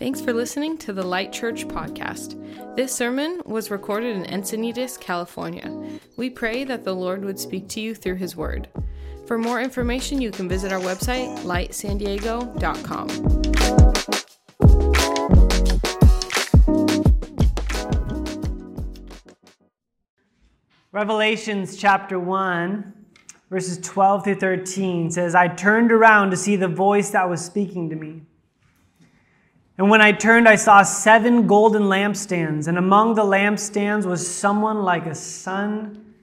Thanks for listening to the Light Church podcast. This sermon was recorded in Encinitas, California. We pray that the Lord would speak to you through his word. For more information, you can visit our website, lightsandiego.com. Revelations chapter 1, verses 12 through 13 says, I turned around to see the voice that was speaking to me. And when I turned, I saw seven golden lampstands, and among the lampstands was someone like a son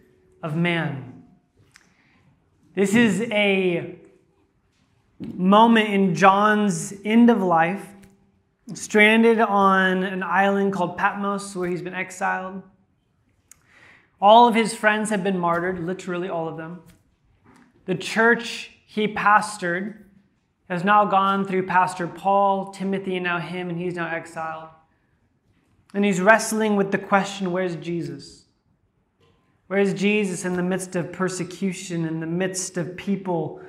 of man. This is a moment in John's end of life, stranded on an island called Patmos, where he's been exiled. All of his friends have been martyred, literally all of them. The church he pastored has now gone through Pastor Paul, Timothy, and now him, and he's now exiled. And he's wrestling with the question where's Jesus? Where's Jesus in the midst of persecution, in the midst of people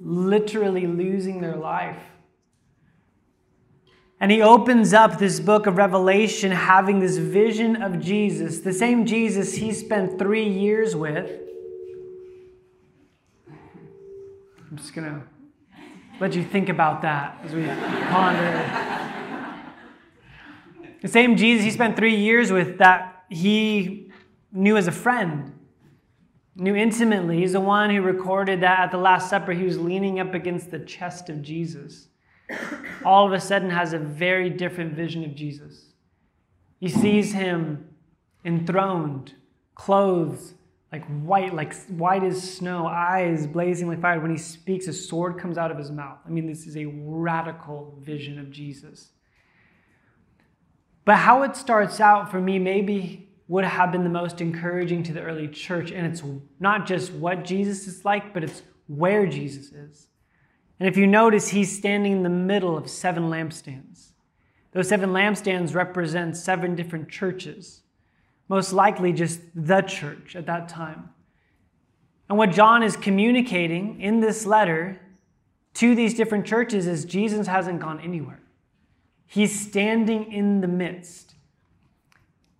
literally losing their life? And he opens up this book of Revelation having this vision of Jesus, the same Jesus he spent three years with. I'm just going to let you think about that as we ponder. The same Jesus he spent three years with that he knew as a friend, knew intimately. He's the one who recorded that at the Last Supper he was leaning up against the chest of Jesus. All of a sudden has a very different vision of Jesus. He sees him enthroned, clothes like white, like white as snow, eyes blazing like fire. When he speaks, a sword comes out of his mouth. I mean, this is a radical vision of Jesus. But how it starts out for me maybe would have been the most encouraging to the early church. And it's not just what Jesus is like, but it's where Jesus is. And if you notice, he's standing in the middle of seven lampstands. Those seven lampstands represent seven different churches most likely just the church at that time. And what John is communicating in this letter to these different churches is Jesus hasn't gone anywhere. He's standing in the midst.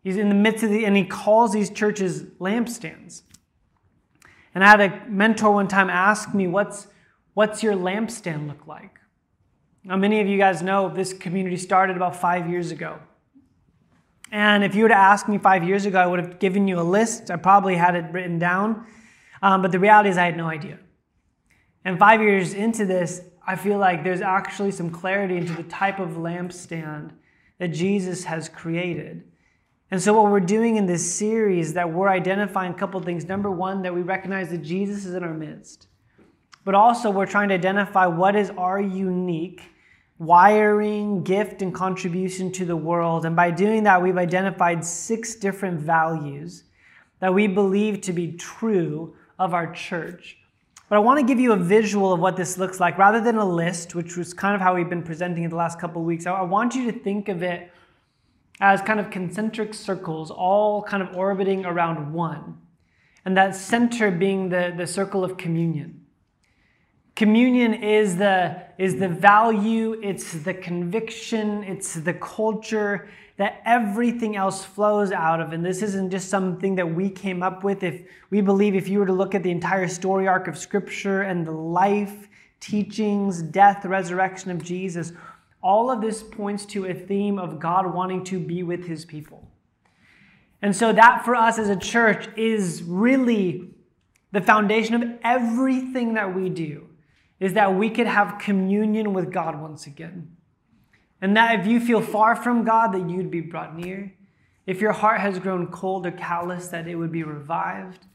He's in the midst of the, and he calls these churches lampstands. And I had a mentor one time ask me, What's, what's your lampstand look like? Now, many of you guys know this community started about five years ago. And if you were to ask me five years ago, I would have given you a list. I probably had it written down. Um, but the reality is, I had no idea. And five years into this, I feel like there's actually some clarity into the type of lampstand that Jesus has created. And so, what we're doing in this series that we're identifying a couple things. Number one, that we recognize that Jesus is in our midst, but also we're trying to identify what is our unique wiring, gift, and contribution to the world. And by doing that, we've identified six different values that we believe to be true of our church. But I want to give you a visual of what this looks like rather than a list, which was kind of how we've been presenting it the last couple of weeks. I want you to think of it as kind of concentric circles, all kind of orbiting around one. And that center being the, the circle of communion. Communion is the, is the value, it's the conviction, it's the culture that everything else flows out of. And this isn't just something that we came up with. If we believe if you were to look at the entire story arc of Scripture and the life, teachings, death, resurrection of Jesus, all of this points to a theme of God wanting to be with his people. And so that for us as a church is really the foundation of everything that we do is that we could have communion with God once again. And that if you feel far from God, that you'd be brought near. If your heart has grown cold or callous, that it would be revived.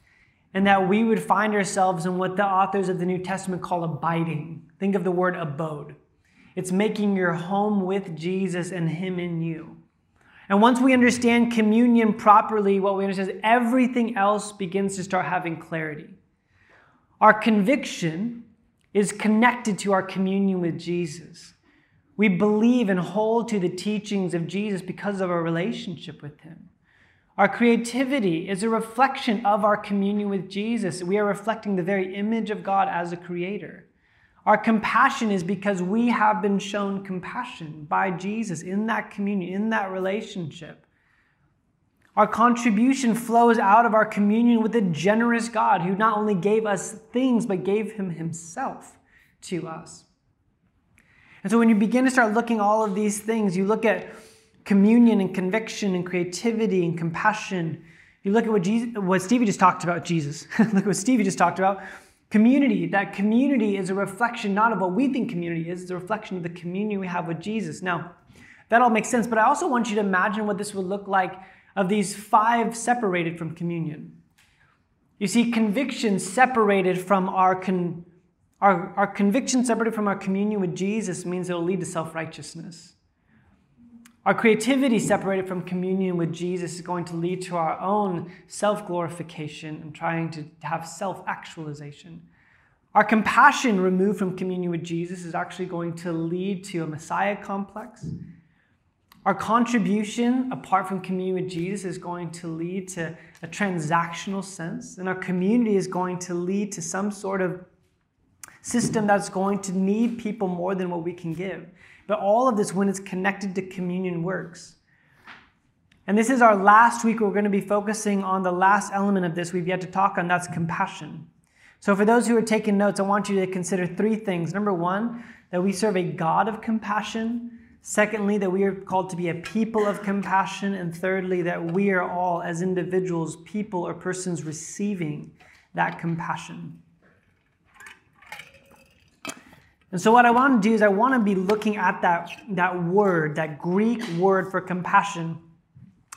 And that we would find ourselves in what the authors of the New Testament call abiding. Think of the word abode. It's making your home with Jesus and Him in you. And once we understand communion properly, what we understand is everything else begins to start having clarity. Our conviction is connected to our communion with Jesus. We believe and hold to the teachings of Jesus because of our relationship with Him. Our creativity is a reflection of our communion with Jesus. We are reflecting the very image of God as a creator. Our compassion is because we have been shown compassion by Jesus in that communion, in that relationship. Our contribution flows out of our communion with a generous God who not only gave us things, but gave him himself to us. And so when you begin to start looking all of these things, you look at communion and conviction and creativity and compassion. You look at what, Jesus, what Stevie just talked about, Jesus. look at what Stevie just talked about. Community, that community is a reflection not of what we think community is, it's a reflection of the communion we have with Jesus. Now, that all makes sense, but I also want you to imagine what this would look like of these five separated from communion. You see, conviction separated from our, con- our, our conviction separated from our communion with Jesus means it'll lead to self righteousness. Our creativity separated from communion with Jesus is going to lead to our own self glorification and trying to have self actualization. Our compassion removed from communion with Jesus is actually going to lead to a Messiah complex our contribution apart from communion with Jesus is going to lead to a transactional sense, and our community is going to lead to some sort of system that's going to need people more than what we can give. But all of this, when it's connected to communion, works. And this is our last week. We're going to be focusing on the last element of this we've yet to talk on that's compassion. So, for those who are taking notes, I want you to consider three things. Number one, that we serve a God of compassion. Secondly, that we are called to be a people of compassion. And thirdly, that we are all, as individuals, people or persons receiving that compassion. And so, what I want to do is, I want to be looking at that, that word, that Greek word for compassion.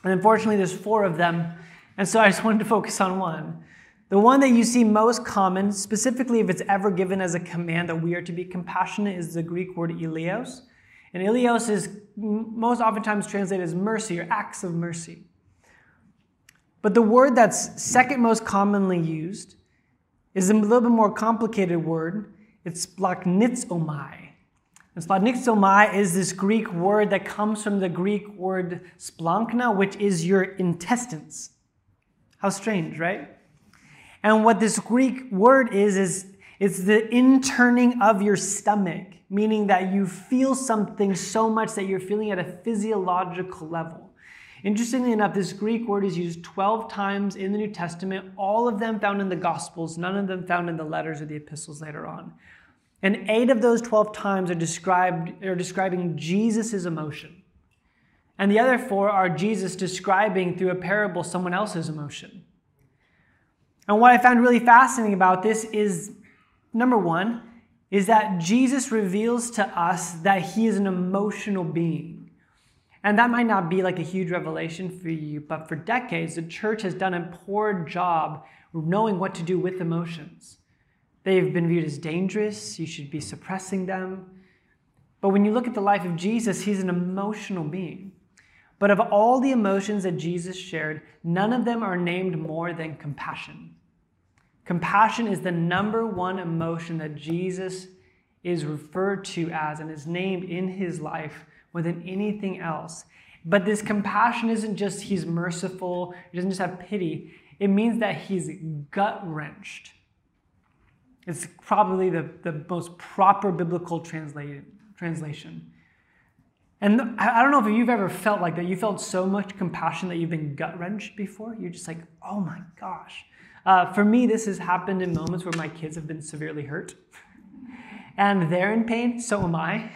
And unfortunately, there's four of them. And so, I just wanted to focus on one. The one that you see most common, specifically if it's ever given as a command that we are to be compassionate, is the Greek word eleos. And eleos is most oftentimes translated as mercy or acts of mercy. But the word that's second most commonly used is a little bit more complicated word. It's splanchnizomai. And splanchnizomai is this Greek word that comes from the Greek word splanchna, which is your intestines. How strange, right? And what this Greek word is, is it's the interning of your stomach meaning that you feel something so much that you're feeling at a physiological level. Interestingly enough, this Greek word is used 12 times in the New Testament, all of them found in the Gospels, none of them found in the letters or the epistles later on. And eight of those 12 times are described are describing Jesus' emotion. And the other four are Jesus describing through a parable someone else's emotion. And what I found really fascinating about this is number one, is that Jesus reveals to us that he is an emotional being. And that might not be like a huge revelation for you, but for decades, the church has done a poor job knowing what to do with emotions. They've been viewed as dangerous, you should be suppressing them. But when you look at the life of Jesus, he's an emotional being. But of all the emotions that Jesus shared, none of them are named more than compassion. Compassion is the number one emotion that Jesus is referred to as and is named in his life more than anything else. But this compassion isn't just he's merciful, he doesn't just have pity. It means that he's gut wrenched. It's probably the, the most proper biblical translation. And I don't know if you've ever felt like that. You felt so much compassion that you've been gut wrenched before. You're just like, oh my gosh. Uh, for me, this has happened in moments where my kids have been severely hurt. And they're in pain, so am I.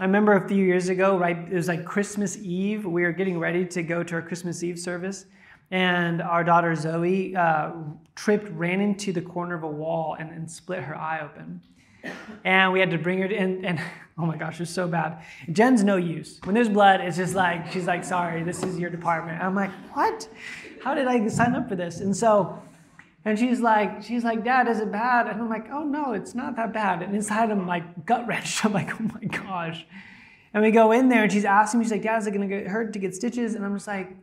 I remember a few years ago, right? It was like Christmas Eve. We were getting ready to go to our Christmas Eve service, and our daughter Zoe uh, tripped, ran into the corner of a wall, and, and split her eye open. And we had to bring her to, and, and oh my gosh, it was so bad. Jen's no use. When there's blood, it's just like, she's like, sorry, this is your department. I'm like, what? How did I sign up for this? And so, and she's like, she's like, Dad, is it bad? And I'm like, oh no, it's not that bad. And inside I'm like gut wrenched. I'm like, oh my gosh. And we go in there and she's asking me, she's like, Dad, is it gonna get hurt to get stitches? And I'm just like,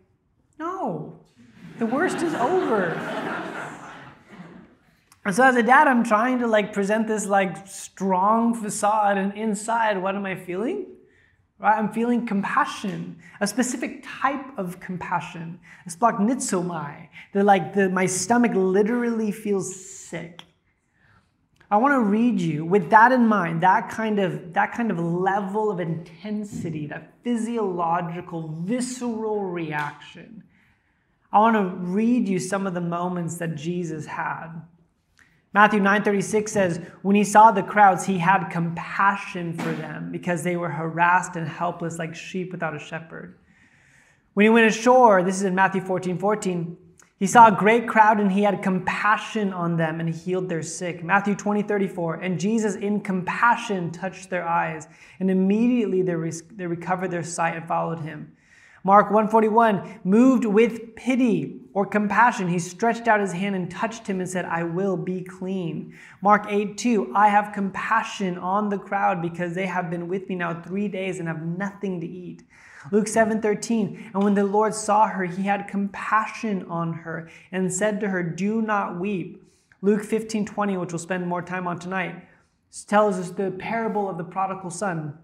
no, the worst is over. and so as a dad, I'm trying to like present this like strong facade, and inside, what am I feeling? Right? I'm feeling compassion, a specific type of compassion. It's splanchnizomai. The like the my stomach literally feels sick. I want to read you with that in mind, that kind of that kind of level of intensity, that physiological, visceral reaction. I want to read you some of the moments that Jesus had. Matthew 9:36 says, "When he saw the crowds, he had compassion for them because they were harassed and helpless like sheep without a shepherd." When he went ashore, this is in Matthew 14, 14, he saw a great crowd and he had compassion on them and healed their sick. Matthew 20, 34. And Jesus, in compassion, touched their eyes, and immediately they, re- they recovered their sight and followed him. Mark 141, moved with pity or compassion, he stretched out his hand and touched him and said, I will be clean. Mark 8, 2, I have compassion on the crowd because they have been with me now three days and have nothing to eat. Luke 7:13, and when the Lord saw her, he had compassion on her and said to her, "Do not weep." Luke 15:20, which we'll spend more time on tonight, tells us the parable of the prodigal son.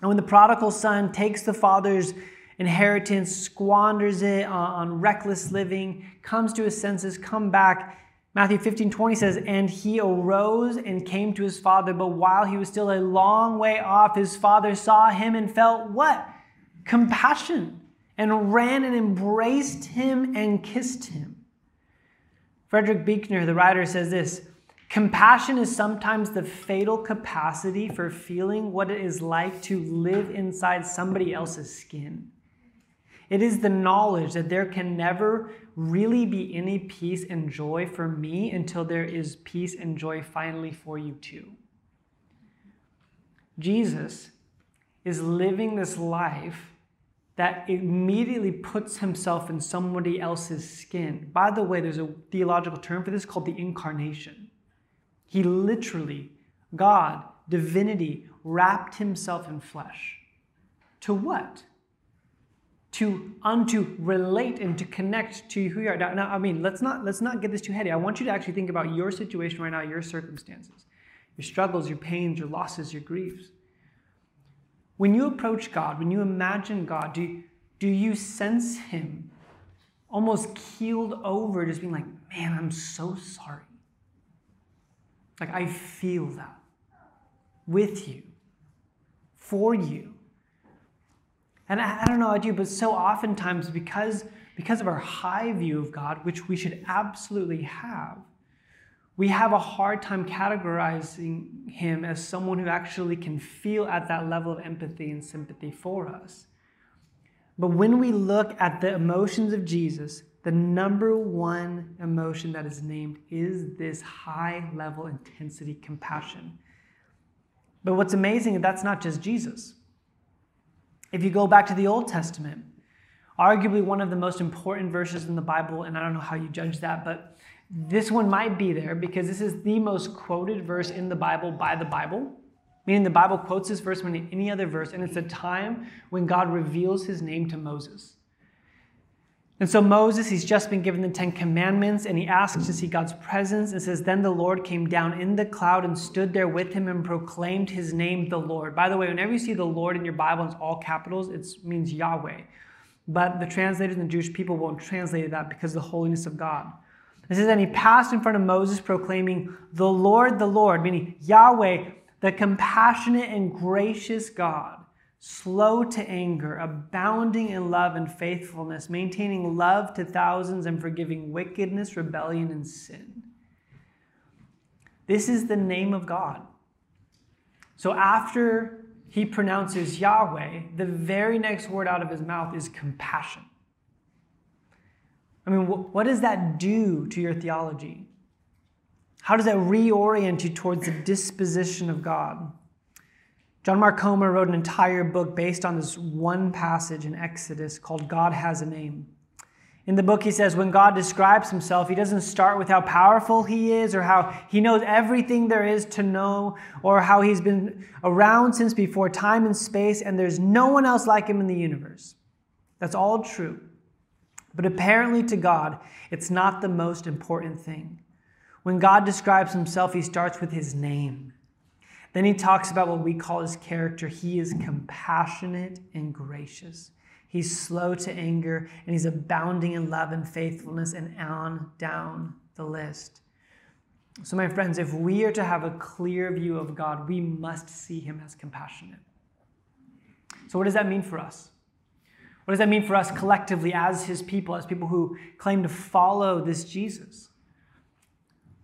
And when the prodigal son takes the father's inheritance, squanders it on, on reckless living, comes to his senses, come back, Matthew 15, 20 says, And he arose and came to his father, but while he was still a long way off, his father saw him and felt what? compassion and ran and embraced him and kissed him. Frederick Buechner, the writer, says this Compassion is sometimes the fatal capacity for feeling what it is like to live inside somebody else's skin. It is the knowledge that there can never really be any peace and joy for me until there is peace and joy finally for you too. Jesus is living this life that immediately puts himself in somebody else's skin. By the way, there's a theological term for this called the incarnation. He literally, God, divinity, wrapped himself in flesh. To what? To unto relate and to connect to who you are. Now, I mean, let's not let's not get this too heady. I want you to actually think about your situation right now, your circumstances, your struggles, your pains, your losses, your griefs. When you approach God, when you imagine God, do, do you sense Him almost keeled over, just being like, man, I'm so sorry? Like, I feel that with you, for you. And I, I don't know about you, but so oftentimes, because, because of our high view of God, which we should absolutely have, we have a hard time categorizing him as someone who actually can feel at that level of empathy and sympathy for us. But when we look at the emotions of Jesus, the number one emotion that is named is this high level intensity compassion. But what's amazing that's not just Jesus. If you go back to the Old Testament, arguably one of the most important verses in the Bible, and I don't know how you judge that, but this one might be there because this is the most quoted verse in the Bible by the Bible. Meaning the Bible quotes this verse more than any other verse, and it's a time when God reveals his name to Moses. And so Moses, he's just been given the Ten Commandments, and he asks to see God's presence. And says, Then the Lord came down in the cloud and stood there with him and proclaimed his name, the Lord. By the way, whenever you see the Lord in your Bible in all capitals, it means Yahweh. But the translators and the Jewish people won't translate that because of the holiness of God. It says, And he passed in front of Moses, proclaiming, The Lord, the Lord, meaning Yahweh, the compassionate and gracious God, slow to anger, abounding in love and faithfulness, maintaining love to thousands, and forgiving wickedness, rebellion, and sin. This is the name of God. So after he pronounces Yahweh, the very next word out of his mouth is compassion. I mean, what does that do to your theology? How does that reorient you towards the disposition of God? John Mark Comer wrote an entire book based on this one passage in Exodus called God Has a Name. In the book, he says when God describes himself, he doesn't start with how powerful he is or how he knows everything there is to know or how he's been around since before time and space and there's no one else like him in the universe. That's all true. But apparently, to God, it's not the most important thing. When God describes himself, he starts with his name. Then he talks about what we call his character. He is compassionate and gracious. He's slow to anger, and he's abounding in love and faithfulness, and on down the list. So, my friends, if we are to have a clear view of God, we must see him as compassionate. So, what does that mean for us? What does that mean for us collectively as his people, as people who claim to follow this Jesus?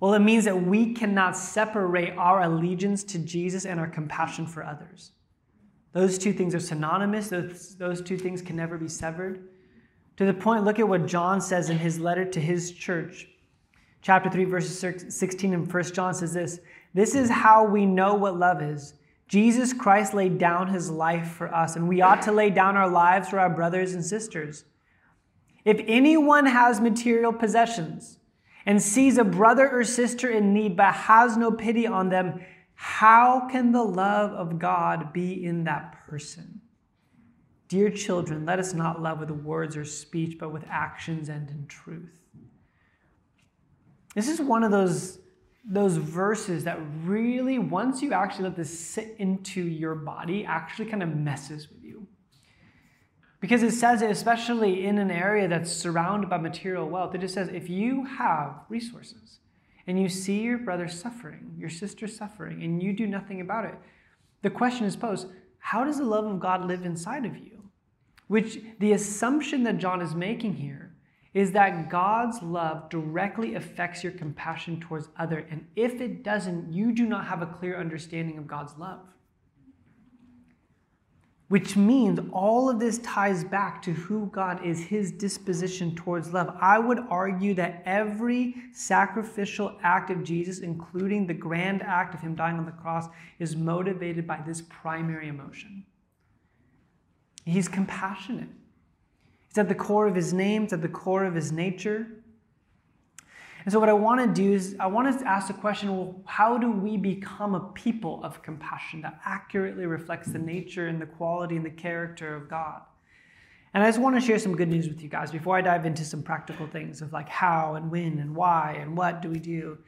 Well, it means that we cannot separate our allegiance to Jesus and our compassion for others. Those two things are synonymous, those, those two things can never be severed. To the point, look at what John says in his letter to his church. Chapter 3, verses 16 and 1 John says this This is how we know what love is. Jesus Christ laid down his life for us, and we ought to lay down our lives for our brothers and sisters. If anyone has material possessions and sees a brother or sister in need but has no pity on them, how can the love of God be in that person? Dear children, let us not love with words or speech, but with actions and in truth. This is one of those those verses that really, once you actually let this sit into your body, actually kind of messes with you. Because it says it, especially in an area that's surrounded by material wealth, it just says if you have resources and you see your brother suffering, your sister suffering, and you do nothing about it, the question is posed how does the love of God live inside of you? Which the assumption that John is making here is that God's love directly affects your compassion towards other and if it doesn't you do not have a clear understanding of God's love. Which means all of this ties back to who God is, his disposition towards love. I would argue that every sacrificial act of Jesus, including the grand act of him dying on the cross, is motivated by this primary emotion. He's compassionate. It's at the core of his name, it's at the core of his nature. And so, what I want to do is, I want to ask the question well, how do we become a people of compassion that accurately reflects the nature and the quality and the character of God? And I just want to share some good news with you guys before I dive into some practical things of like how and when and why and what do we do.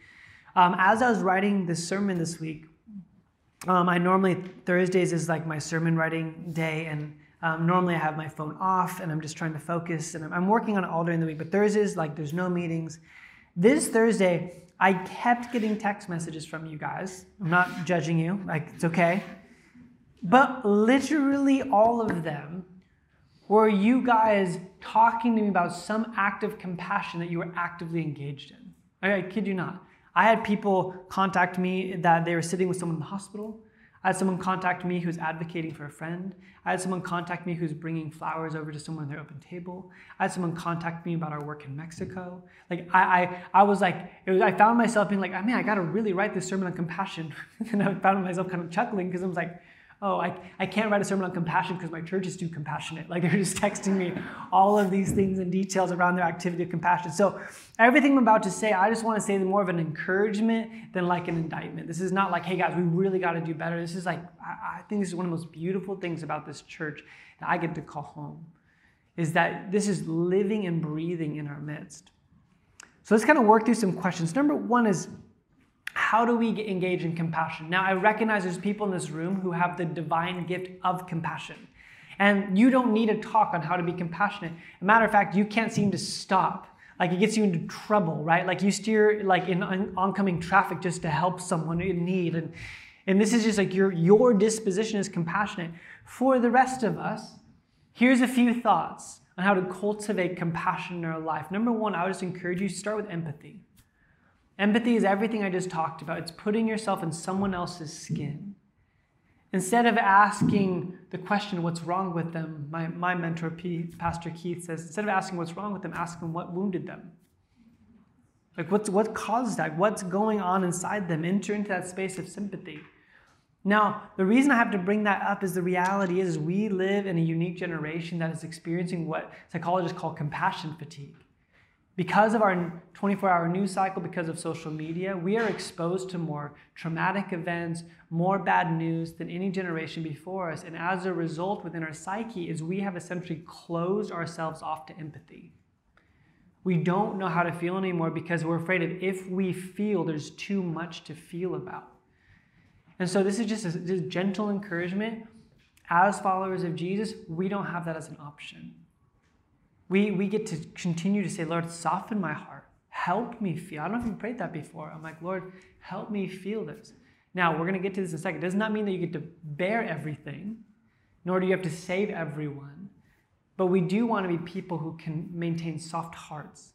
Um, as I was writing this sermon this week, um, I normally, Thursdays is like my sermon writing day, and um, normally I have my phone off and I'm just trying to focus and I'm, I'm working on it all during the week. But Thursdays, like there's no meetings. This Thursday, I kept getting text messages from you guys. I'm not judging you, like it's okay. But literally all of them were you guys talking to me about some act of compassion that you were actively engaged in. I kid you not. I had people contact me that they were sitting with someone in the hospital. I had someone contact me who's advocating for a friend. I had someone contact me who's bringing flowers over to someone at their open table. I had someone contact me about our work in Mexico. Like I, I, I was like, was, I found myself being like, oh, man, I got to really write this sermon on compassion. and I found myself kind of chuckling because I was like, oh, I, I can't write a sermon on compassion because my church is too compassionate. Like they're just texting me all of these things and details around their activity of compassion. So everything I'm about to say, I just want to say more of an encouragement than like an indictment. This is not like, hey guys, we really got to do better. This is like, I, I think this is one of the most beautiful things about this church that I get to call home, is that this is living and breathing in our midst. So let's kind of work through some questions. Number one is, how do we engage in compassion? Now, I recognize there's people in this room who have the divine gift of compassion. And you don't need a talk on how to be compassionate. Matter of fact, you can't seem to stop. Like it gets you into trouble, right? Like you steer like in oncoming traffic just to help someone in need. And, and this is just like your, your disposition is compassionate. For the rest of us, here's a few thoughts on how to cultivate compassion in our life. Number one, I would just encourage you to start with empathy. Empathy is everything I just talked about. It's putting yourself in someone else's skin. Instead of asking the question, what's wrong with them, my, my mentor, P, Pastor Keith, says, instead of asking what's wrong with them, ask them what wounded them. Like, what's, what caused that? What's going on inside them? Enter into that space of sympathy. Now, the reason I have to bring that up is the reality is, is we live in a unique generation that is experiencing what psychologists call compassion fatigue. Because of our 24 hour news cycle, because of social media, we are exposed to more traumatic events, more bad news than any generation before us. And as a result, within our psyche, is we have essentially closed ourselves off to empathy. We don't know how to feel anymore because we're afraid of if we feel, there's too much to feel about. And so, this is just a, just gentle encouragement. As followers of Jesus, we don't have that as an option. We, we get to continue to say, Lord, soften my heart. help me feel. I don't know if you prayed that before. I'm like, Lord, help me feel this. Now, we're going to get to this in a second. Does not mean that you get to bear everything, nor do you have to save everyone. But we do want to be people who can maintain soft hearts.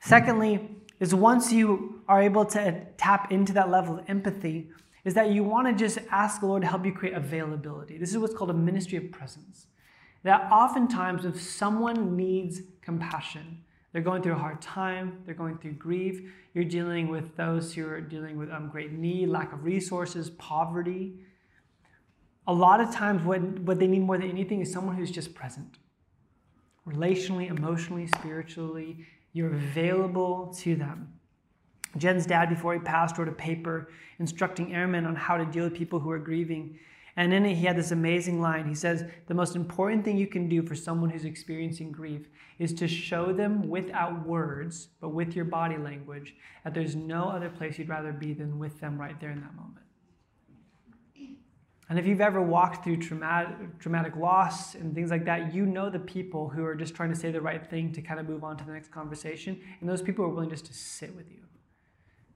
Secondly, is once you are able to tap into that level of empathy, is that you want to just ask the Lord to help you create availability. This is what's called a ministry of presence. That oftentimes, if someone needs compassion, they're going through a hard time, they're going through grief, you're dealing with those who are dealing with um, great need, lack of resources, poverty. A lot of times, what, what they need more than anything is someone who's just present. Relationally, emotionally, spiritually, you're available to them. Jen's dad, before he passed, wrote a paper instructing airmen on how to deal with people who are grieving. And in it, he had this amazing line. He says, The most important thing you can do for someone who's experiencing grief is to show them without words, but with your body language, that there's no other place you'd rather be than with them right there in that moment. And if you've ever walked through traumatic, traumatic loss and things like that, you know the people who are just trying to say the right thing to kind of move on to the next conversation. And those people are willing just to sit with you.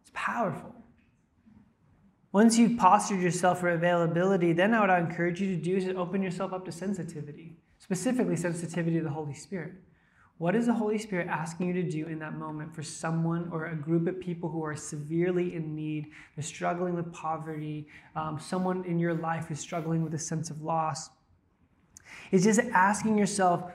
It's powerful. Once you've postured yourself for availability, then what I would encourage you to do is to open yourself up to sensitivity, specifically sensitivity to the Holy Spirit. What is the Holy Spirit asking you to do in that moment for someone or a group of people who are severely in need? They're struggling with poverty, um, someone in your life is struggling with a sense of loss. It's just asking yourself,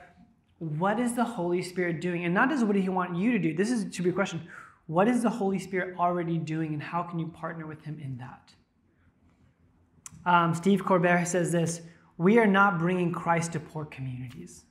what is the Holy Spirit doing? And not just what He want you to do. This is, should be a question what is the Holy Spirit already doing, and how can you partner with Him in that? Um, Steve Corbett says this We are not bringing Christ to poor communities.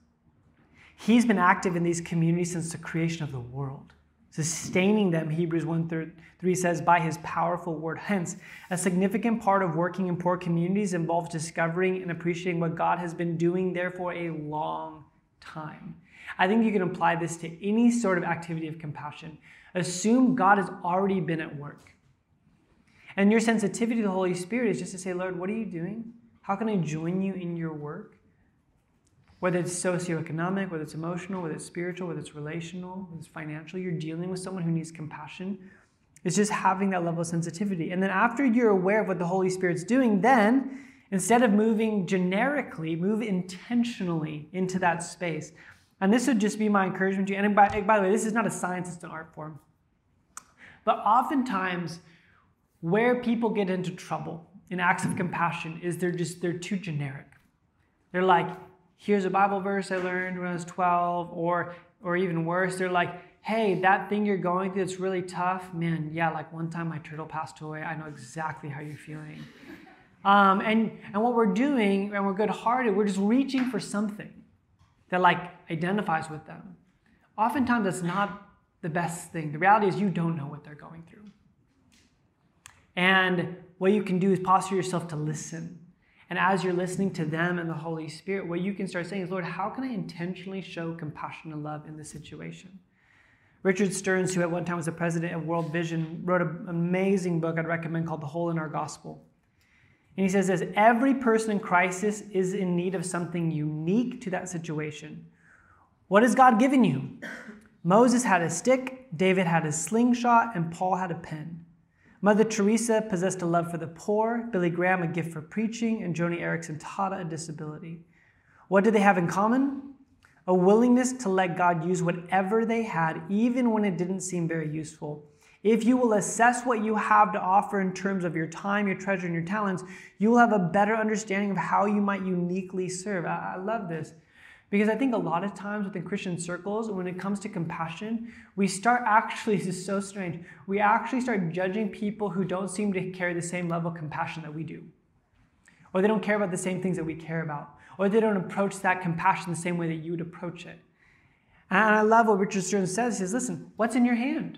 He's been active in these communities since the creation of the world, sustaining them, Hebrews 1 3 says, by his powerful word. Hence, a significant part of working in poor communities involves discovering and appreciating what God has been doing there for a long time. I think you can apply this to any sort of activity of compassion. Assume God has already been at work. And your sensitivity to the Holy Spirit is just to say, Lord, what are you doing? How can I join you in your work? Whether it's socioeconomic, whether it's emotional, whether it's spiritual, whether it's relational, whether it's financial, you're dealing with someone who needs compassion. It's just having that level of sensitivity. And then after you're aware of what the Holy Spirit's doing, then instead of moving generically, move intentionally into that space. And this would just be my encouragement to you. And by, by the way, this is not a science, it's an art form. But oftentimes, where people get into trouble in acts of compassion is they're just they're too generic. They're like, here's a Bible verse I learned when I was 12, or, or even worse, they're like, hey, that thing you're going through that's really tough, man, yeah, like one time my turtle passed away. I know exactly how you're feeling. Um, and, and what we're doing, and we're good hearted, we're just reaching for something that like identifies with them. Oftentimes, that's not the best thing. The reality is, you don't know what they're going through. And what you can do is posture yourself to listen and as you're listening to them and the Holy Spirit, what you can start saying is, Lord, how can I intentionally show compassion and love in this situation? Richard Stearns, who at one time was the president of World Vision, wrote an amazing book I'd recommend called The Hole in Our Gospel. And he says this every person in crisis is in need of something unique to that situation. What has God given you? Moses had a stick, David had a slingshot, and Paul had a pen. Mother Teresa possessed a love for the poor, Billy Graham a gift for preaching, and Joni Eareckson Tada a disability. What did they have in common? A willingness to let God use whatever they had, even when it didn't seem very useful. If you will assess what you have to offer in terms of your time, your treasure, and your talents, you will have a better understanding of how you might uniquely serve. I, love this. Because I think a lot of times within Christian circles, when it comes to compassion, we start actually, this is so strange, we actually start judging people who don't seem to carry the same level of compassion that we do. Or they don't care about the same things that we care about. Or they don't approach that compassion the same way that you would approach it. And I love what Richard Stearns says. He says, listen, what's in your hand?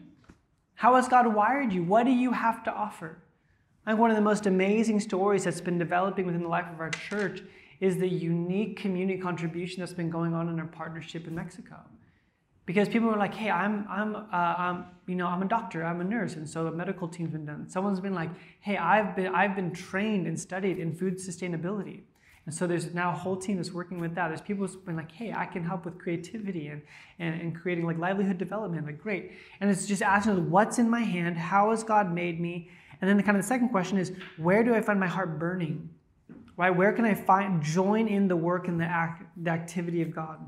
How has God wired you? What do you have to offer? I think one of the most amazing stories that's been developing within the life of our church is the unique community contribution that's been going on in our partnership in Mexico. Because people were like, hey, I'm, I'm, uh, I'm, you know, I'm a doctor, I'm a nurse, and so a medical team's been done. Someone's been like, hey, I've been, I've been trained and studied in food sustainability. And so there's now a whole team that's working with that. There's people who've been like, hey, I can help with creativity and, and, and creating like livelihood development. Like, great. And it's just asking, what's in my hand? How has God made me? And then the kind of the second question is, where do I find my heart burning? Right? Where can I find join in the work and the, act, the activity of God?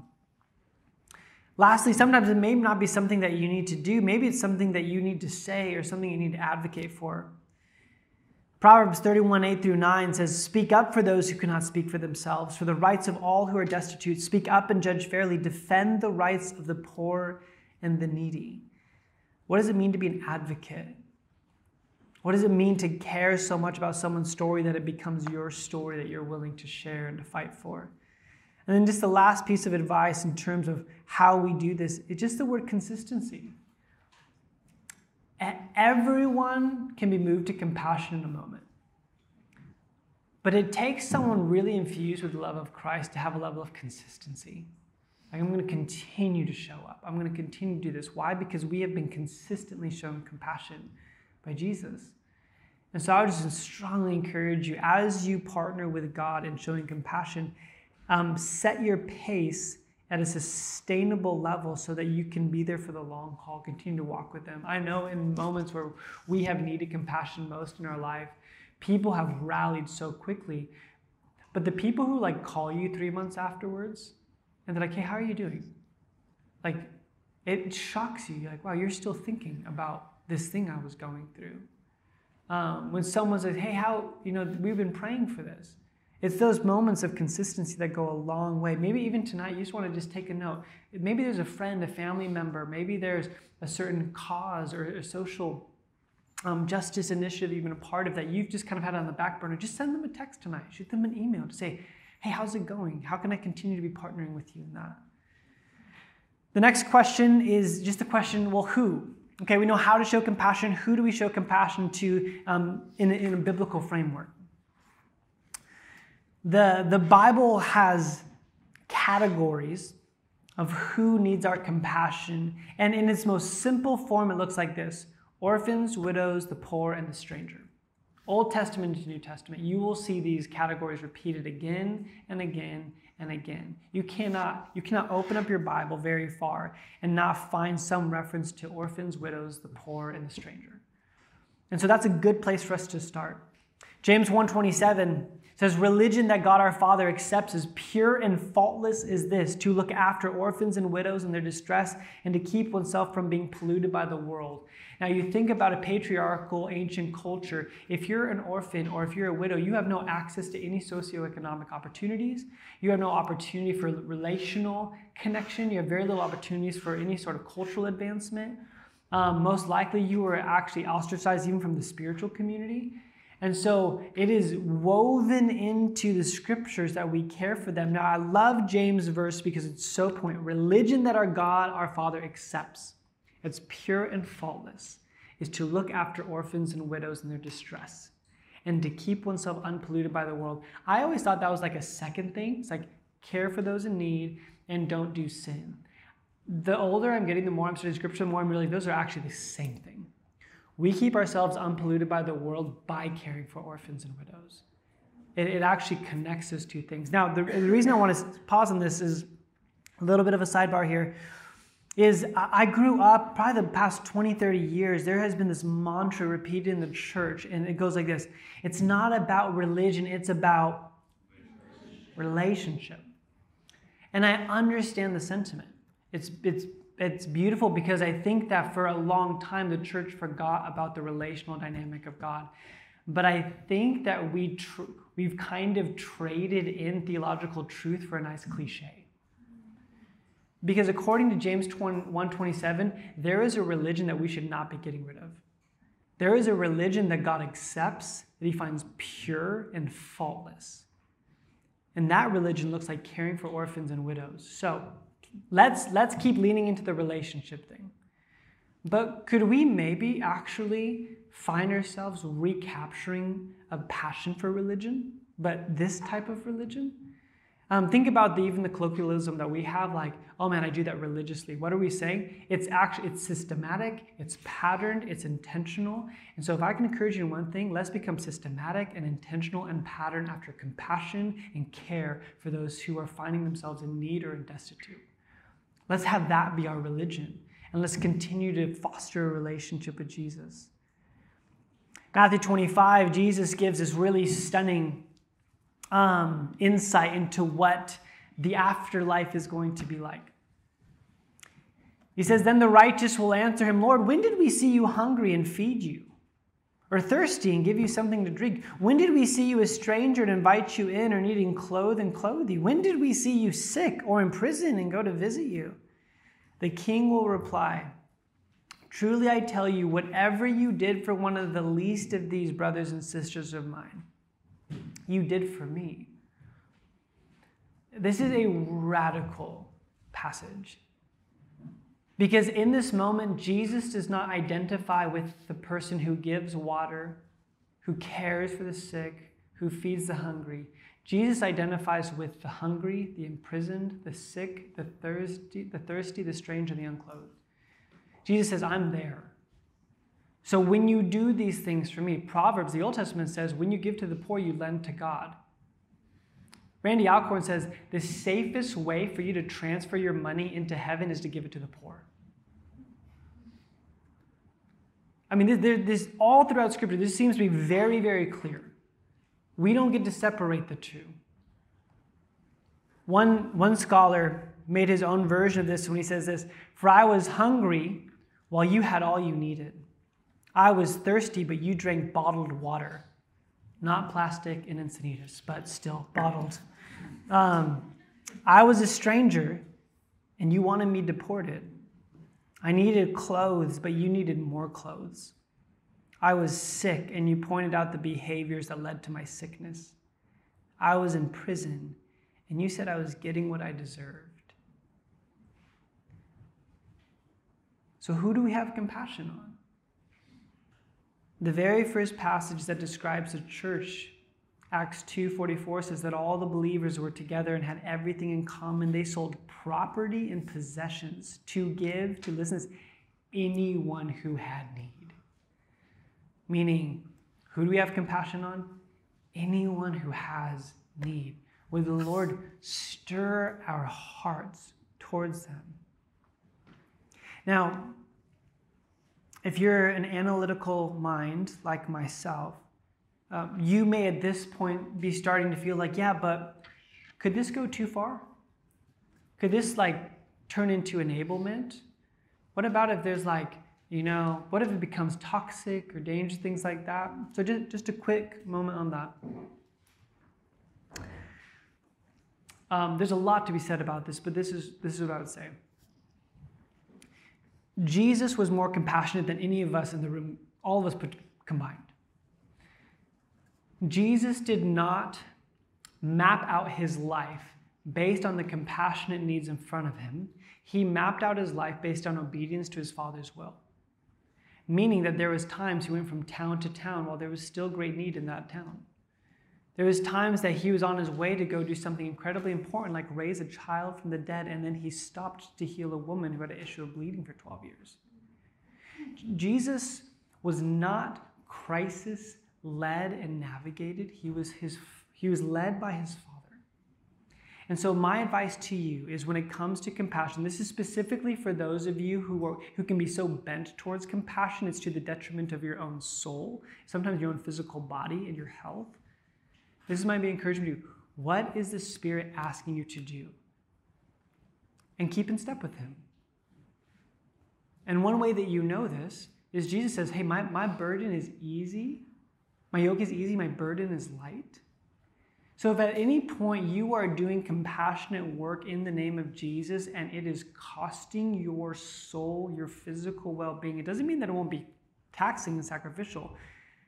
Lastly, sometimes it may not be something that you need to do. Maybe it's something that you need to say or something you need to advocate for. Proverbs 31, 8 through 9 says, Speak up for those who cannot speak for themselves, for the rights of all who are destitute. Speak up and judge fairly. Defend the rights of the poor and the needy. What does it mean to be an advocate? What does it mean to care so much about someone's story that it becomes your story that you're willing to share and to fight for? And then just the last piece of advice in terms of how we do this is just the word consistency. Everyone can be moved to compassion in a moment. But it takes someone really infused with the love of Christ to have a level of consistency. Like, I'm going to continue to show up. I'm going to continue to do this. Why? Because we have been consistently shown compassion by Jesus. And so I would just strongly encourage you as you partner with God in showing compassion, um, set your pace at a sustainable level so that you can be there for the long haul, continue to walk with them. I know in moments where we have needed compassion most in our life, people have rallied so quickly. But the people who like call you three months afterwards and they're like, hey, how are you doing? Like, it shocks you. You're like, wow, you're still thinking about this thing I was going through. Um, when someone says, hey, how, you know, we've been praying for this. It's those moments of consistency that go a long way. Maybe even tonight, you just want to just take a note. Maybe there's a friend, a family member, maybe there's a certain cause or a social um, justice initiative you've been a part of that you've just kind of had on the back burner. Just send them a text tonight, shoot them an email to say, hey, how's it going? How can I continue to be partnering with you in that? The next question is just the question well, who? Okay, we know how to show compassion. Who do we show compassion to um, in, in a biblical framework? The, the Bible has categories of who needs our compassion. And in its most simple form, it looks like this orphans, widows, the poor, and the stranger. Old Testament to New Testament, you will see these categories repeated again and again and again. You cannot, you cannot open up your Bible very far and not find some reference to orphans, widows, the poor, and the stranger. And so that's a good place for us to start. James 127 says, Religion that God our Father accepts as pure and faultless is this to look after orphans and widows in their distress and to keep oneself from being polluted by the world. Now, you think about a patriarchal ancient culture. If you're an orphan or if you're a widow, you have no access to any socioeconomic opportunities. You have no opportunity for relational connection. You have very little opportunities for any sort of cultural advancement. Um, most likely, you were actually ostracized even from the spiritual community. And so it is woven into the scriptures that we care for them. Now, I love James' verse because it's so point. Religion that our God, our Father, accepts, it's pure and faultless, is to look after orphans and widows in their distress and to keep oneself unpolluted by the world. I always thought that was like a second thing. It's like care for those in need and don't do sin. The older I'm getting, the more I'm studying scripture, the more I'm realizing those are actually the same thing. We keep ourselves unpolluted by the world by caring for orphans and widows. It, it actually connects those two things. Now, the, the reason I want to pause on this is a little bit of a sidebar here is I grew up, probably the past 20, 30 years, there has been this mantra repeated in the church, and it goes like this It's not about religion, it's about relationship. And I understand the sentiment. It's, it's it's beautiful because I think that for a long time the church forgot about the relational dynamic of God. But I think that we tr- we've kind of traded in theological truth for a nice cliche. Because according to James 127, there is a religion that we should not be getting rid of. There is a religion that God accepts, that he finds pure and faultless. And that religion looks like caring for orphans and widows. So, let's let's keep leaning into the relationship thing. But could we maybe actually find ourselves recapturing a passion for religion, but this type of religion? Um, think about the, even the colloquialism that we have, like, oh man, I do that religiously. What are we saying? It's actually it's systematic, it's patterned, it's intentional. And so if I can encourage you in one thing, let's become systematic and intentional and pattern after compassion and care for those who are finding themselves in need or in destitute. Let's have that be our religion. And let's continue to foster a relationship with Jesus. Matthew 25, Jesus gives this really stunning um, insight into what the afterlife is going to be like. He says, Then the righteous will answer him, Lord, when did we see you hungry and feed you? Or thirsty and give you something to drink? When did we see you a stranger and invite you in, or needing clothes and clothe you? When did we see you sick or in prison and go to visit you? The king will reply, Truly I tell you, whatever you did for one of the least of these brothers and sisters of mine, you did for me. This is a radical passage. Because in this moment, Jesus does not identify with the person who gives water, who cares for the sick, who feeds the hungry. Jesus identifies with the hungry, the imprisoned, the sick, the thirsty, the thirsty, the strange, and the unclothed. Jesus says, I'm there. So when you do these things for me, Proverbs, the Old Testament says, when you give to the poor, you lend to God. Randy Alcorn says, the safest way for you to transfer your money into heaven is to give it to the poor. I mean, this, this all throughout Scripture, this seems to be very, very clear. We don't get to separate the two. One, one scholar made his own version of this when he says this For I was hungry while you had all you needed. I was thirsty, but you drank bottled water. Not plastic in Encinitas, but still bottled. Um, I was a stranger, and you wanted me deported. I needed clothes, but you needed more clothes. I was sick, and you pointed out the behaviors that led to my sickness. I was in prison, and you said I was getting what I deserved. So, who do we have compassion on? The very first passage that describes the church, Acts 2:44 says that all the believers were together and had everything in common. They sold property and possessions to give to listen to anyone who had need. Meaning, who do we have compassion on? Anyone who has need. Would the Lord stir our hearts towards them? Now, if you're an analytical mind like myself, um, you may at this point be starting to feel like, yeah, but could this go too far? Could this like turn into enablement? What about if there's like, you know, what if it becomes toxic or dangerous, things like that? So just, just a quick moment on that. Um, there's a lot to be said about this, but this is, this is what I would say. Jesus was more compassionate than any of us in the room, all of us put combined. Jesus did not map out his life based on the compassionate needs in front of him. He mapped out his life based on obedience to his Father's will. Meaning that there was times he went from town to town while there was still great need in that town. There was times that he was on his way to go do something incredibly important, like raise a child from the dead, and then he stopped to heal a woman who had an issue of bleeding for 12 years. Jesus was not crisis led and navigated. He was, his, he was led by his Father. And so, my advice to you is when it comes to compassion, this is specifically for those of you who, are, who can be so bent towards compassion, it's to the detriment of your own soul, sometimes your own physical body and your health. This might be encouragement to you. What is the Spirit asking you to do? And keep in step with Him. And one way that you know this is Jesus says, Hey, my, my burden is easy. My yoke is easy. My burden is light. So if at any point you are doing compassionate work in the name of Jesus and it is costing your soul, your physical well being, it doesn't mean that it won't be taxing and sacrificial.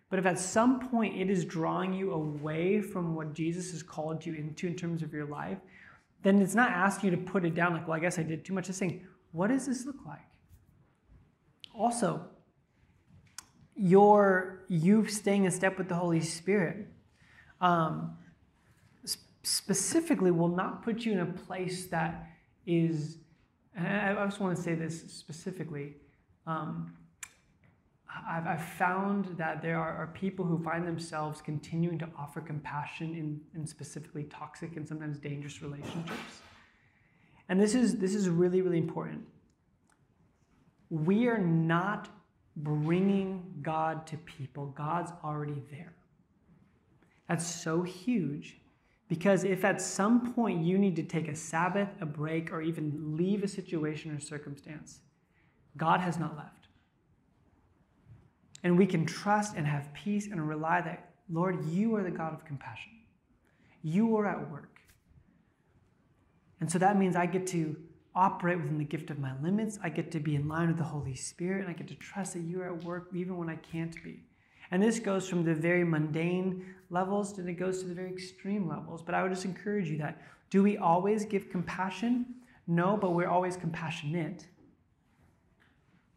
But if at some point it is drawing you away from what Jesus has called you into in terms of your life, then it's not asking you to put it down like, well, I guess I did too much. It's saying, what does this look like? Also, your you staying in step with the Holy Spirit. Um, specifically will not put you in a place that is, I just want to say this specifically. Um, I've, I've, found that there are, are, people who find themselves continuing to offer compassion in, in specifically toxic and sometimes dangerous relationships. And this is, this is really, really important. We are not bringing God to people, God's already there. That's so huge because if at some point you need to take a Sabbath, a break, or even leave a situation or circumstance, God has not left. And we can trust and have peace and rely that, Lord, you are the God of compassion. You are at work. And so that means I get to operate within the gift of my limits. I get to be in line with the Holy Spirit, and I get to trust that you are at work even when I can't be. And this goes from the very mundane levels and it goes to the very extreme levels. But I would just encourage you that do we always give compassion? No, but we're always compassionate.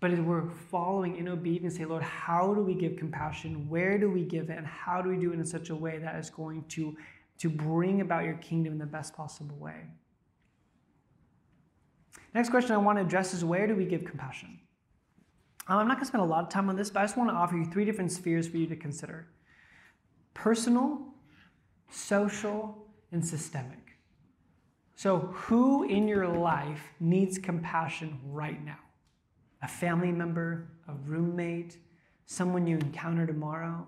But as we're following in obedience, say, Lord, how do we give compassion? Where do we give it? And how do we do it in such a way that is going to, to bring about your kingdom in the best possible way? Next question I want to address is where do we give compassion? Um, I'm not going to spend a lot of time on this, but I just want to offer you three different spheres for you to consider personal, social, and systemic. So, who in your life needs compassion right now? A family member, a roommate, someone you encounter tomorrow?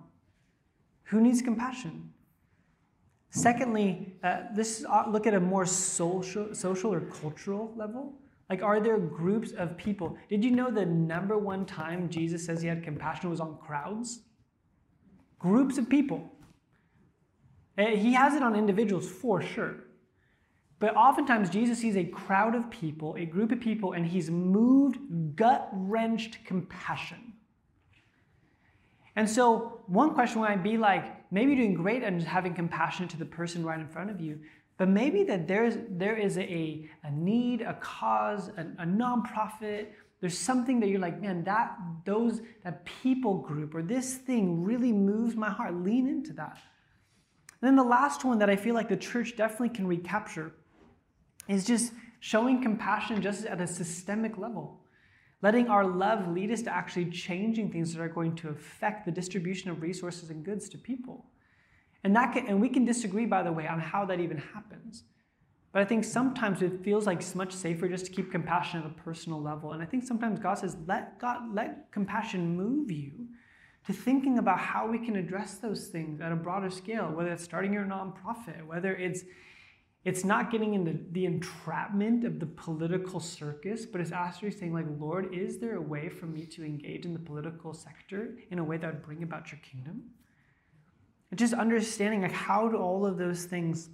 Who needs compassion? Secondly, uh, this uh, look at a more social, social or cultural level. Like, are there groups of people? Did you know the number one time Jesus says he had compassion was on crowds? Groups of people. Eh, he has it on individuals for sure. But oftentimes, Jesus sees a crowd of people, a group of people, and he's moved, gut wrenched compassion. And so, one question might be like, maybe doing great and just having compassion to the person right in front of you, but maybe that there's, there is a, a need, a cause, a, a nonprofit. There's something that you're like, man, that those that people group or this thing really moves my heart. Lean into that. And then the last one that I feel like the church definitely can recapture is just showing compassion just at a systemic level. Letting our love lead us to actually changing things that are going to affect the distribution of resources and goods to people. And, that can, and we can disagree, by the way, on how that even happens. But I think sometimes it feels like it's much safer just to keep compassion at a personal level. And I think sometimes God says, let God let compassion move you to thinking about how we can address those things at a broader scale, whether it's starting your nonprofit, whether it's it's not getting in the, the entrapment of the political circus, but it's actually saying, like, Lord, is there a way for me to engage in the political sector in a way that would bring about your kingdom? Just understanding like how do all of those things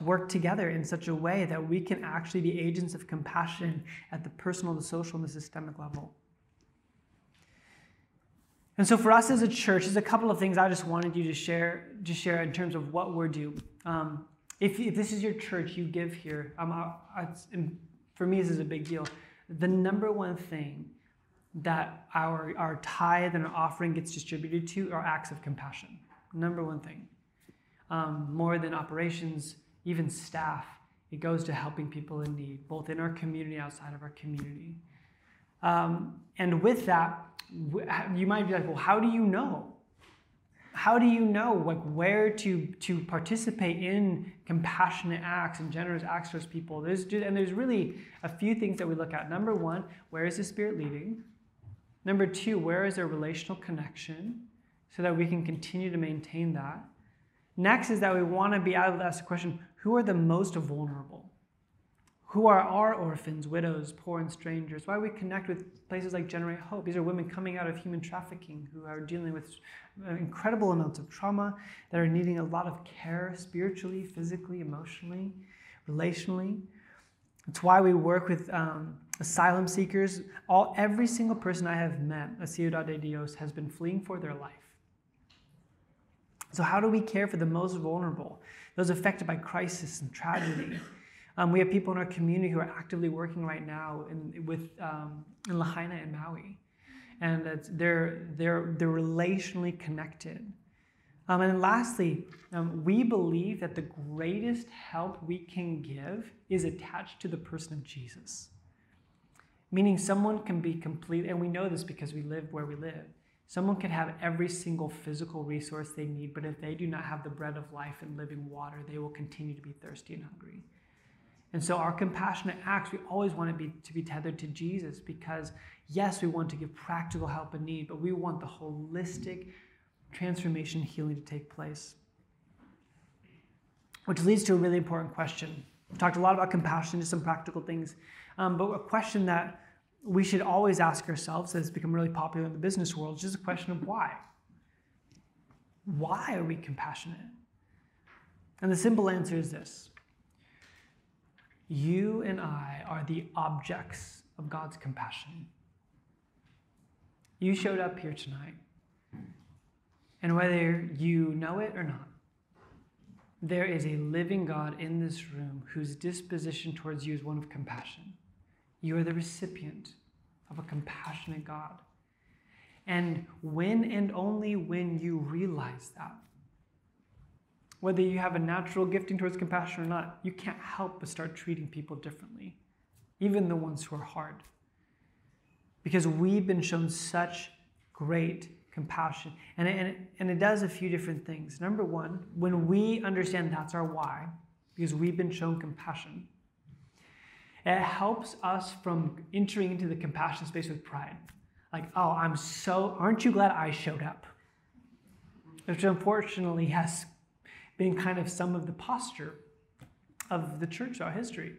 work together in such a way that we can actually be agents of compassion at the personal, the social, and the systemic level. And so for us as a church, there's a couple of things I just wanted you to share, to share in terms of what we're doing. Um, if, if, this is your church, you give here. Um, I, I, for me, this is a big deal. The number one thing that our, our tithe and our offering gets distributed to are acts of compassion. Number one thing. Um, more than operations, even staff, it goes to helping people in need, both in our community, outside of our community. Um, and with that, you might be like, well, how do you know? How do you know like where to to participate in compassionate acts and generous acts towards people? There's and there's really a few things that we look at. Number one, where is the Spirit leading? Number two, where is there relational connection? So that we can continue to maintain that. Next is that we want to be able to ask the question who are the most vulnerable? Who are our orphans, widows, poor, and strangers? Why we connect with places like Generate Hope? These are women coming out of human trafficking who are dealing with incredible amounts of trauma, that are needing a lot of care spiritually, physically, emotionally, relationally. It's why we work with um, asylum seekers. All, every single person I have met at Ciudad de Dios has been fleeing for their life. So, how do we care for the most vulnerable, those affected by crisis and tragedy? Um, we have people in our community who are actively working right now in, with, um, in Lahaina and Maui. And they're, they're, they're relationally connected. Um, and lastly, um, we believe that the greatest help we can give is attached to the person of Jesus. Meaning, someone can be complete, and we know this because we live where we live. Someone can have every single physical resource they need, but if they do not have the bread of life and living water, they will continue to be thirsty and hungry. And so, our compassionate acts, we always want to be, to be tethered to Jesus because, yes, we want to give practical help in need, but we want the holistic transformation, healing to take place. Which leads to a really important question. We've talked a lot about compassion, just some practical things, um, but a question that we should always ask ourselves, that has become really popular in the business world, just a question of why. Why are we compassionate? And the simple answer is this You and I are the objects of God's compassion. You showed up here tonight and whether you know it or not, there is a living God in this room whose disposition towards you is one of compassion. You are the recipient of a compassionate God. And when and only when you realize that, whether you have a natural gifting towards compassion or not, you can't help but start treating people differently, even the ones who are hard. Because we've been shown such great compassion. And it, and, it, and it does a few different things. Number one, when we understand that's our why, because we've been shown compassion, it helps us from entering into the compassion space with pride. Like, oh, I'm so, aren't you glad I showed up? Which unfortunately has been kind of some of the posture of the church throughout history.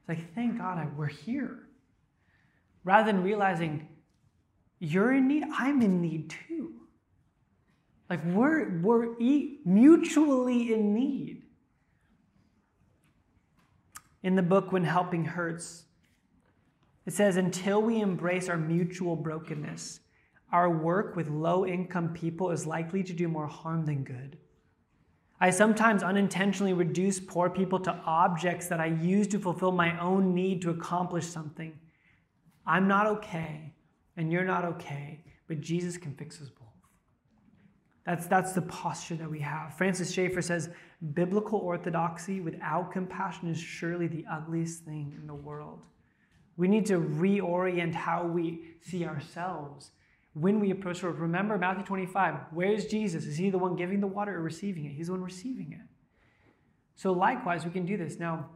It's like, thank God I, we're here. Rather than realizing, you're in need, I'm in need too. Like we're, we're mutually in need. In the book, When Helping Hurts, it says, until we embrace our mutual brokenness, our work with low income people is likely to do more harm than good. I sometimes unintentionally reduce poor people to objects that I use to fulfill my own need to accomplish something. I'm not okay and you're not okay, but Jesus can fix us both. That's, that's the posture that we have. Francis Schaeffer says biblical orthodoxy without compassion is surely the ugliest thing in the world. We need to reorient how we see ourselves when we approach the. Remember Matthew 25. Where's Jesus? Is he the one giving the water or receiving it? He's the one receiving it. So, likewise, we can do this. Now,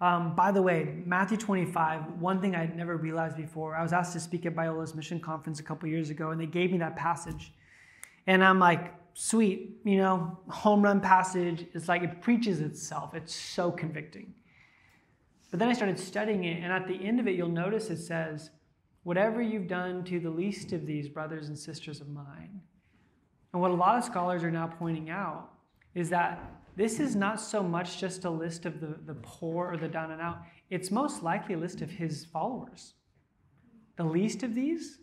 um, by the way, Matthew 25, one thing I'd never realized before, I was asked to speak at Biola's mission conference a couple years ago, and they gave me that passage. And I'm like, sweet, you know, home run passage. It's like it preaches itself. It's so convicting. But then I started studying it, and at the end of it, you'll notice it says, Whatever you've done to the least of these brothers and sisters of mine. And what a lot of scholars are now pointing out is that this is not so much just a list of the, the poor or the down and out, it's most likely a list of his followers. The least of these,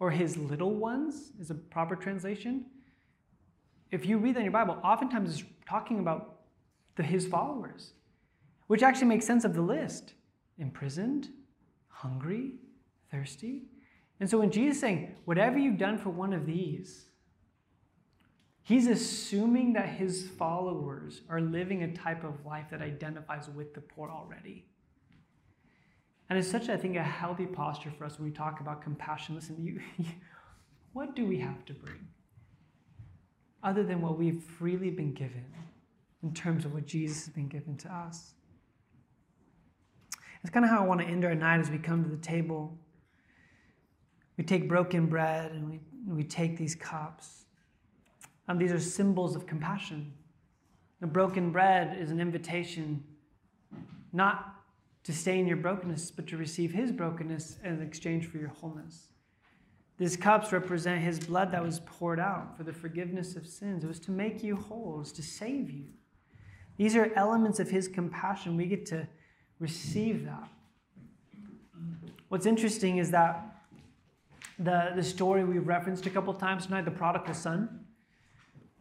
or his little ones, is a proper translation. If you read that in your Bible, oftentimes it's talking about the, his followers, which actually makes sense of the list imprisoned, hungry, thirsty. And so when Jesus is saying, whatever you've done for one of these, He's assuming that his followers are living a type of life that identifies with the poor already. And it's such, I think, a healthy posture for us when we talk about compassion. Listen, you, what do we have to bring? Other than what we've freely been given in terms of what Jesus has been given to us. It's kind of how I want to end our night as we come to the table. We take broken bread and we, we take these cups. Um, these are symbols of compassion. The broken bread is an invitation not to stay in your brokenness, but to receive his brokenness in exchange for your wholeness. These cups represent his blood that was poured out for the forgiveness of sins. It was to make you whole, it was to save you. These are elements of his compassion. We get to receive that. What's interesting is that the, the story we've referenced a couple times tonight, the prodigal son,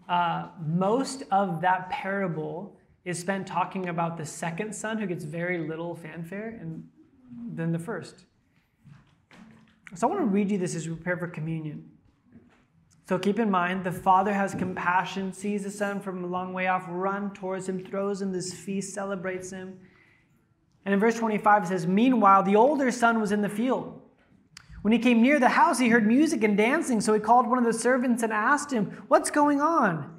uh, most of that parable is spent talking about the second son who gets very little fanfare and than the first. So I want to read you this as we prepare for communion. So keep in mind, the father has compassion, sees the son from a long way off, run towards him, throws him this feast, celebrates him. And in verse 25 it says, Meanwhile, the older son was in the field. When he came near the house, he heard music and dancing, so he called one of the servants and asked him, What's going on?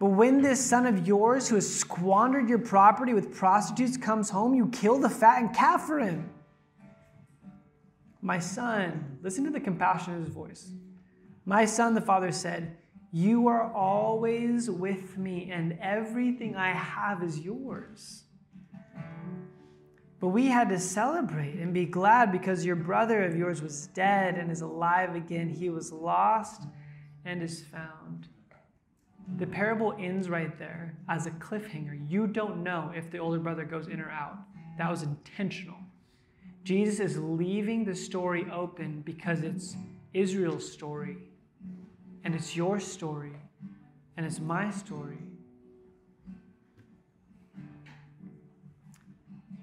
But when this son of yours who has squandered your property with prostitutes comes home, you kill the fattened calf for him. My son, listen to the compassion in his voice. My son, the father said, you are always with me, and everything I have is yours. But we had to celebrate and be glad because your brother of yours was dead and is alive again. He was lost and is found. The parable ends right there as a cliffhanger. You don't know if the older brother goes in or out. That was intentional. Jesus is leaving the story open because it's Israel's story and it's your story, and it's my story.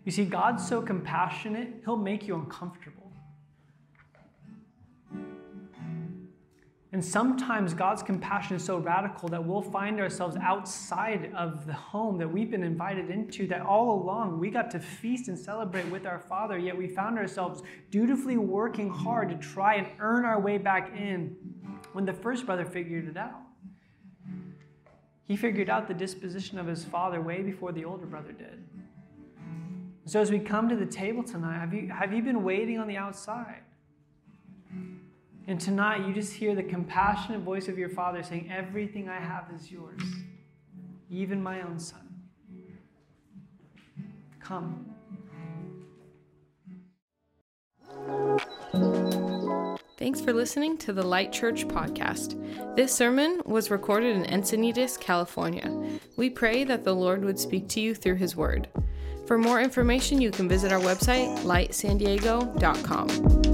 You see, God's so compassionate, He'll make you uncomfortable. And sometimes God's compassion is so radical that we'll find ourselves outside of the home that we've been invited into, that all along we got to feast and celebrate with our Father, yet we found ourselves dutifully working hard to try and earn our way back in when the first brother figured it out. He figured out the disposition of his father way before the older brother did. So as we come to the table tonight, have you, have you been waiting on the outside? And tonight you just hear the compassionate voice of your father saying, Everything I have is yours, even my own son. Come. Thanks for listening to the Light Church podcast. This sermon was recorded in Encinitas, California. We pray that the Lord would speak to you through his word. For more information, you can visit our website, lightsandiego.com.